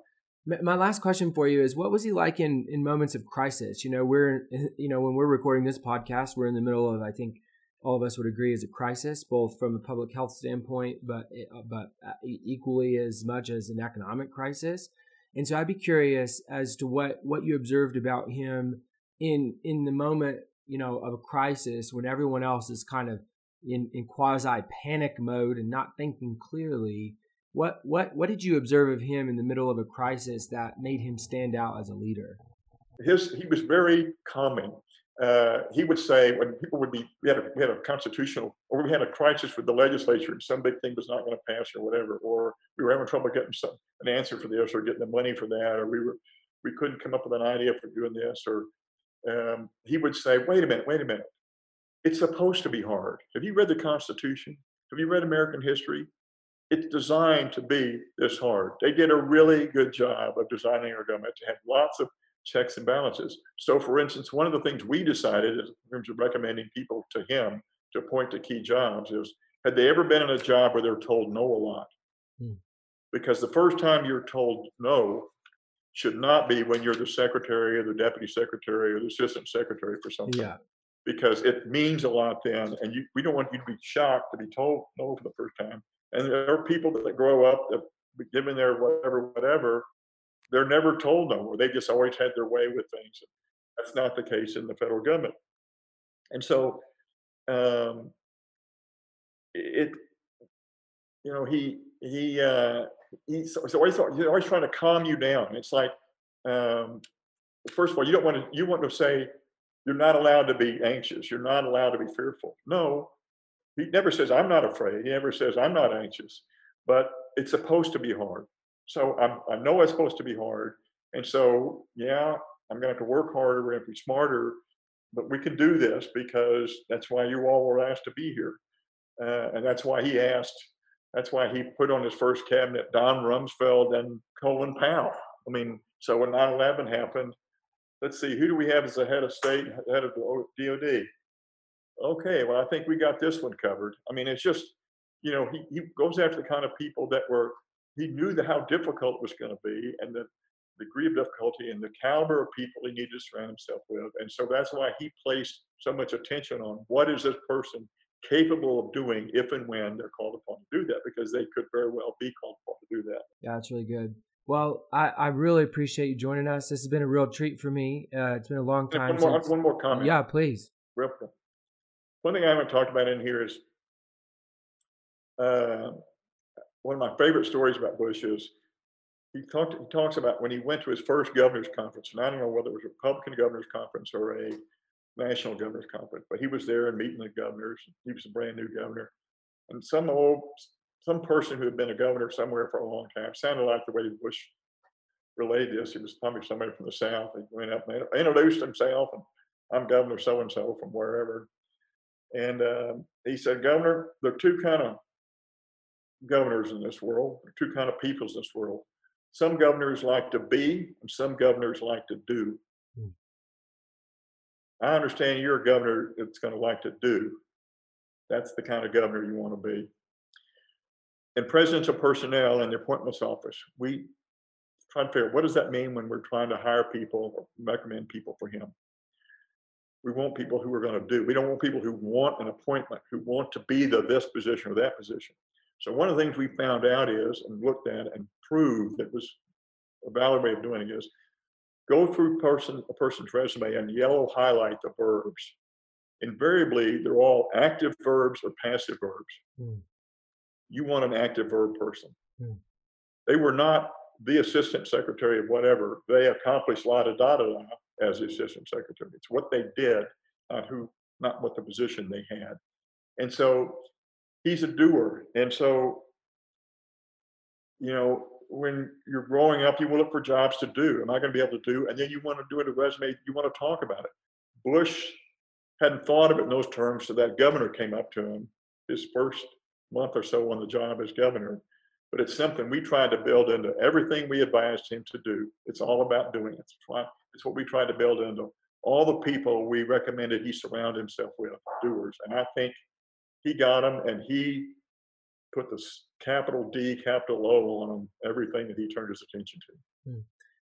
My last question for you is: What was he like in in moments of crisis? You know, we're *laughs* you know when we're recording this podcast, we're in the middle of I think all of us would agree is a crisis, both from a public health standpoint, but uh, but uh, equally as much as an economic crisis. And so I'd be curious as to what what you observed about him in in the moment, you know, of a crisis when everyone else is kind of in, in quasi panic mode and not thinking clearly. What what what did you observe of him in the middle of a crisis that made him stand out as a leader? His he was very calming. Uh, he would say when people would be we had a, we had a constitutional or we had a crisis with the legislature and some big thing was not going to pass or whatever, or we were having trouble getting some an answer for this or getting the money for that, or we were we couldn't come up with an idea for doing this, or um, he would say, "Wait a minute, wait a minute. It's supposed to be hard. Have you read the Constitution? Have you read American history? It's designed to be this hard. They did a really good job of designing our government to have lots of checks and balances. So, for instance, one of the things we decided in terms of recommending people to him to appoint to key jobs is had they ever been in a job where they're told no a lot? Hmm. Because the first time you're told no should not be when you're the secretary or the deputy secretary or the assistant secretary for something. Yeah because it means a lot then. And you, we don't want you to be shocked to be told no for the first time. And there are people that grow up that, given their whatever, whatever, they're never told no, more. they just always had their way with things. That's not the case in the federal government. And so, um, it, you know, he he uh, he's, always he's always trying to calm you down. It's like, um, first of all, you don't want to you want to say you're not allowed to be anxious. You're not allowed to be fearful. No, he never says, I'm not afraid. He never says, I'm not anxious. But it's supposed to be hard. So I'm, i know it's supposed to be hard. And so, yeah, I'm going to have to work harder. We're going to be smarter. But we can do this because that's why you all were asked to be here. Uh, and that's why he asked, that's why he put on his first cabinet Don Rumsfeld and Colin Powell. I mean, so when 9 11 happened, let's see, who do we have as the head of state, head of the DOD? Okay, well, I think we got this one covered. I mean, it's just, you know, he, he goes after the kind of people that were he knew how difficult it was going to be and the degree of difficulty and the caliber of people he needed to surround himself with. And so that's why he placed so much attention on what is this person capable of doing if and when they're called upon to do that, because they could very well be called upon to do that. Yeah, that's really good. Well, I, I really appreciate you joining us. This has been a real treat for me. Uh, it's been a long time. One more, since... one more comment. Yeah, please. One thing I haven't talked about in here is uh, one of my favorite stories about Bush is he talked. He talks about when he went to his first governor's conference, and I don't know whether it was a Republican governor's conference or a national governor's conference, but he was there and meeting the governors. He was a brand new governor, and some old some person who had been a governor somewhere for a long time sounded like the way Bush relayed this. He was probably somebody from the South. He went up and introduced himself, and I'm Governor so and so from wherever. And uh, he said, Governor, there are two kind of governors in this world, two kind of peoples in this world. Some governors like to be, and some governors like to do. Hmm. I understand you're a governor that's going to like to do. That's the kind of governor you want to be. And presidential personnel in the appointments office, we try to figure out what does that mean when we're trying to hire people or recommend people for him. We want people who are going to do. We don't want people who want an appointment, who want to be the this position or that position. So one of the things we found out is, and looked at and proved that was a valid way of doing it is, go through person a person's resume and yellow highlight the verbs. Invariably, they're all active verbs or passive verbs. Mm. You want an active verb person. Mm. They were not the assistant secretary of whatever. They accomplished la da da da as the assistant secretary. It's what they did, not who, not what the position they had. And so he's a doer. And so, you know, when you're growing up, you will look for jobs to do. Am I going to be able to do? And then you want to do it a resume. You want to talk about it. Bush hadn't thought of it in those terms, so that governor came up to him his first month or so on the job as governor. But it's something we tried to build into everything we advised him to do. It's all about doing it. It's what we tried to build into all the people we recommended he surround himself with, doers. And I think he got them and he put this capital D, capital O on them, everything that he turned his attention to. Hmm.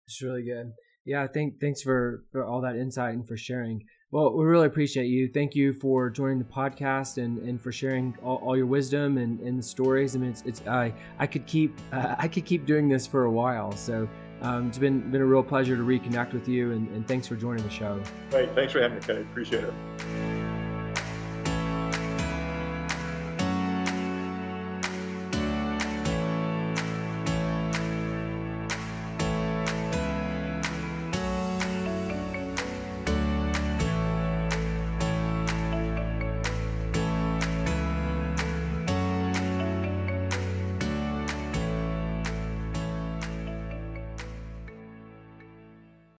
It's really good. Yeah, thank thanks for, for all that insight and for sharing. Well, we really appreciate you. Thank you for joining the podcast and, and for sharing all, all your wisdom and, and the stories. I mean, it's, it's I I could keep uh, *laughs* I could keep doing this for a while. So um, it's been been a real pleasure to reconnect with you, and, and thanks for joining the show. Great, thanks for having me, Kay. Appreciate it.